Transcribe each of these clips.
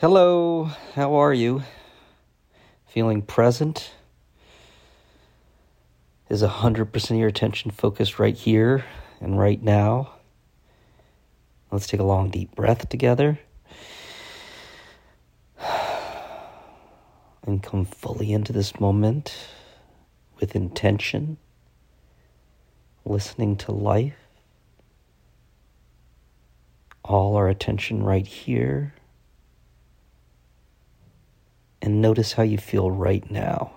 Hello, how are you? Feeling present? Is 100% of your attention focused right here and right now? Let's take a long, deep breath together. And come fully into this moment with intention, listening to life. All our attention right here and notice how you feel right now.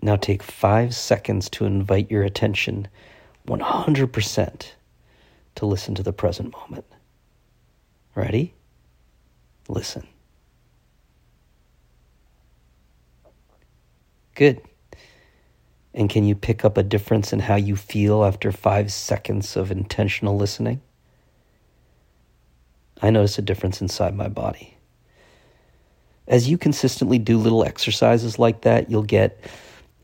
Now take five seconds to invite your attention 100% to listen to the present moment. Ready? Listen. Good. And can you pick up a difference in how you feel after five seconds of intentional listening? I notice a difference inside my body. As you consistently do little exercises like that, you'll get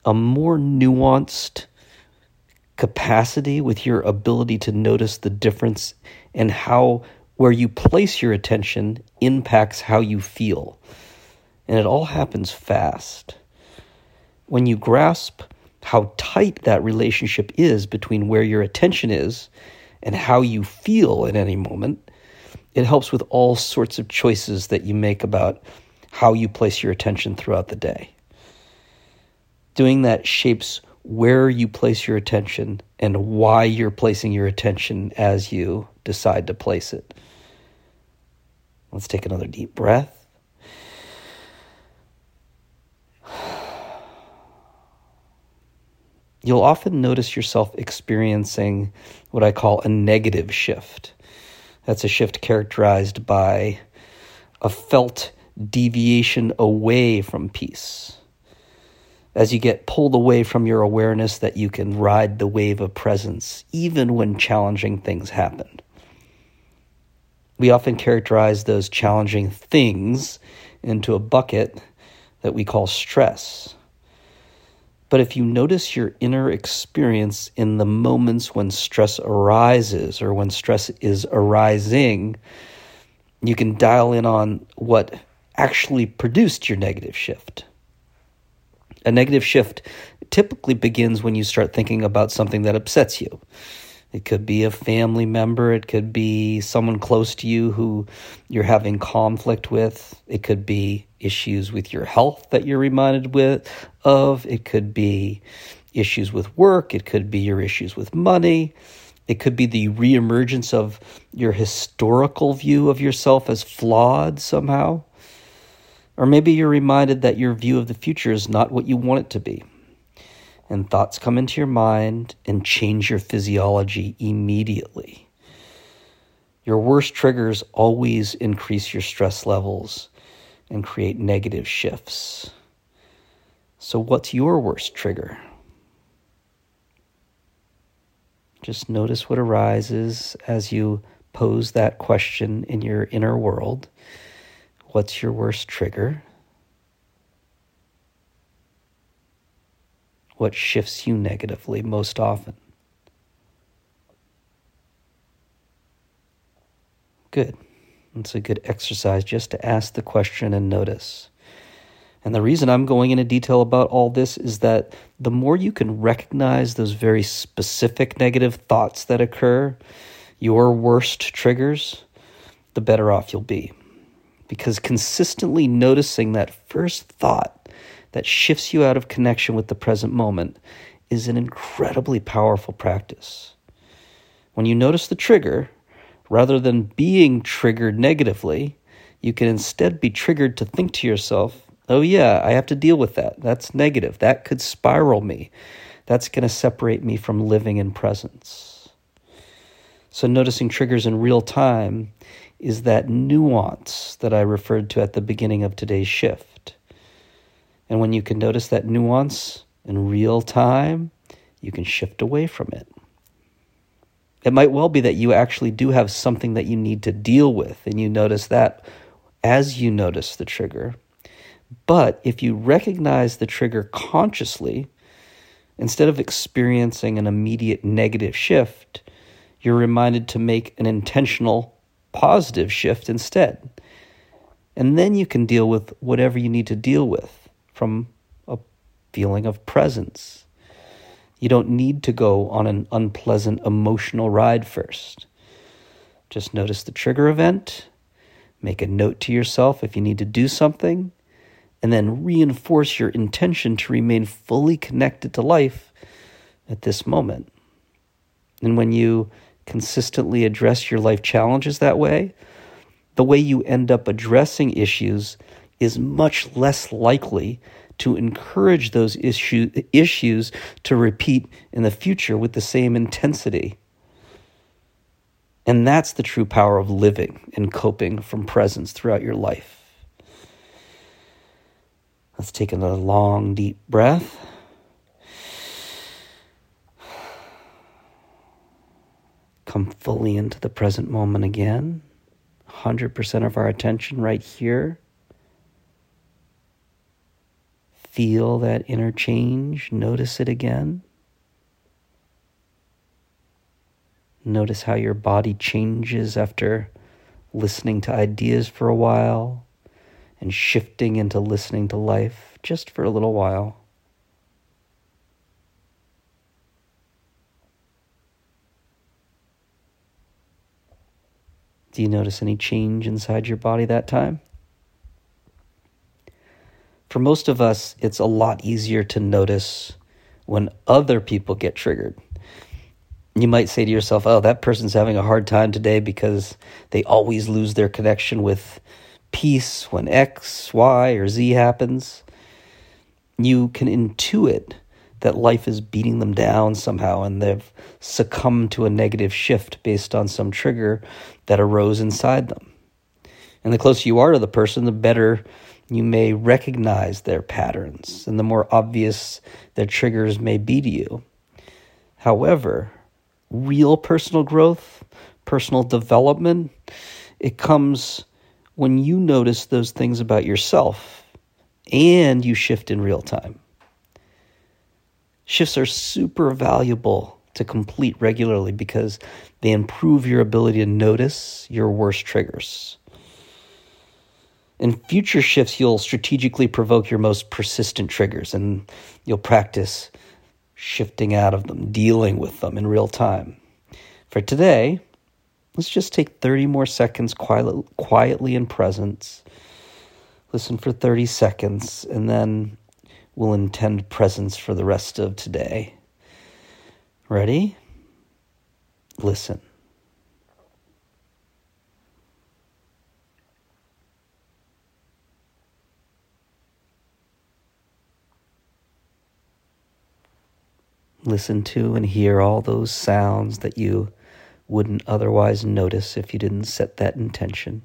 a more nuanced capacity with your ability to notice the difference and how where you place your attention impacts how you feel. And it all happens fast. When you grasp how tight that relationship is between where your attention is and how you feel at any moment, it helps with all sorts of choices that you make about how you place your attention throughout the day. Doing that shapes where you place your attention and why you're placing your attention as you decide to place it. Let's take another deep breath. You'll often notice yourself experiencing what I call a negative shift. That's a shift characterized by a felt deviation away from peace. As you get pulled away from your awareness that you can ride the wave of presence, even when challenging things happen. We often characterize those challenging things into a bucket that we call stress. But if you notice your inner experience in the moments when stress arises or when stress is arising, you can dial in on what actually produced your negative shift. A negative shift typically begins when you start thinking about something that upsets you. It could be a family member. It could be someone close to you who you're having conflict with. It could be issues with your health that you're reminded with of. It could be issues with work. It could be your issues with money. It could be the reemergence of your historical view of yourself as flawed somehow. Or maybe you're reminded that your view of the future is not what you want it to be and thoughts come into your mind and change your physiology immediately. Your worst triggers always increase your stress levels and create negative shifts. So, what's your worst trigger? Just notice what arises as you pose that question in your inner world. What's your worst trigger? What shifts you negatively most often. Good. It's a good exercise just to ask the question and notice. And the reason I'm going into detail about all this is that the more you can recognize those very specific negative thoughts that occur, your worst triggers, the better off you'll be. Because consistently noticing that first thought that shifts you out of connection with the present moment is an incredibly powerful practice. When you notice the trigger, rather than being triggered negatively, you can instead be triggered to think to yourself, oh, yeah, I have to deal with that. That's negative. That could spiral me. That's going to separate me from living in presence. So, noticing triggers in real time is that nuance that I referred to at the beginning of today's shift. And when you can notice that nuance in real time, you can shift away from it. It might well be that you actually do have something that you need to deal with, and you notice that as you notice the trigger. But if you recognize the trigger consciously, instead of experiencing an immediate negative shift, you're reminded to make an intentional positive shift instead. And then you can deal with whatever you need to deal with from a feeling of presence. You don't need to go on an unpleasant emotional ride first. Just notice the trigger event, make a note to yourself if you need to do something, and then reinforce your intention to remain fully connected to life at this moment. And when you consistently address your life challenges that way, the way you end up addressing issues is much less likely to encourage those issue, issues to repeat in the future with the same intensity. And that's the true power of living and coping from presence throughout your life. Let's take another long, deep breath. Come fully into the present moment again. 100% of our attention right here. Feel that interchange. Notice it again. Notice how your body changes after listening to ideas for a while and shifting into listening to life just for a little while. Do you notice any change inside your body that time? For most of us, it's a lot easier to notice when other people get triggered. You might say to yourself, oh, that person's having a hard time today because they always lose their connection with peace when X, Y, or Z happens. You can intuit that life is beating them down somehow and they've succumbed to a negative shift based on some trigger that arose inside them. And the closer you are to the person, the better you may recognize their patterns and the more obvious their triggers may be to you. However, real personal growth, personal development, it comes when you notice those things about yourself and you shift in real time. Shifts are super valuable to complete regularly because they improve your ability to notice your worst triggers. In future shifts, you'll strategically provoke your most persistent triggers and you'll practice shifting out of them, dealing with them in real time. For today, let's just take 30 more seconds quiet, quietly in presence. Listen for 30 seconds, and then we'll intend presence for the rest of today. Ready? Listen. Listen to and hear all those sounds that you wouldn't otherwise notice if you didn't set that intention.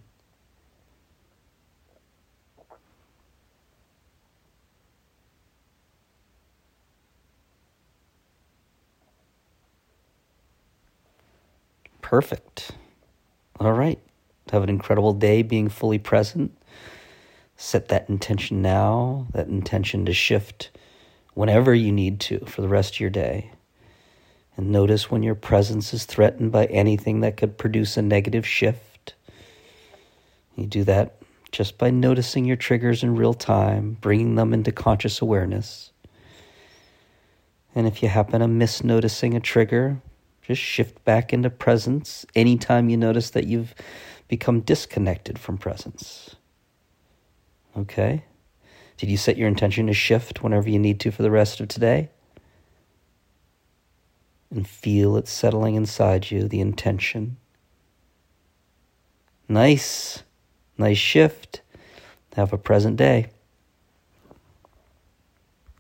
Perfect. All right. Have an incredible day being fully present. Set that intention now, that intention to shift whenever you need to for the rest of your day. And notice when your presence is threatened by anything that could produce a negative shift. You do that just by noticing your triggers in real time, bringing them into conscious awareness. And if you happen to miss noticing a trigger, just shift back into presence anytime you notice that you've become disconnected from presence. Okay? Did you set your intention to shift whenever you need to for the rest of today? And feel it settling inside you, the intention. Nice. Nice shift. Have a present day.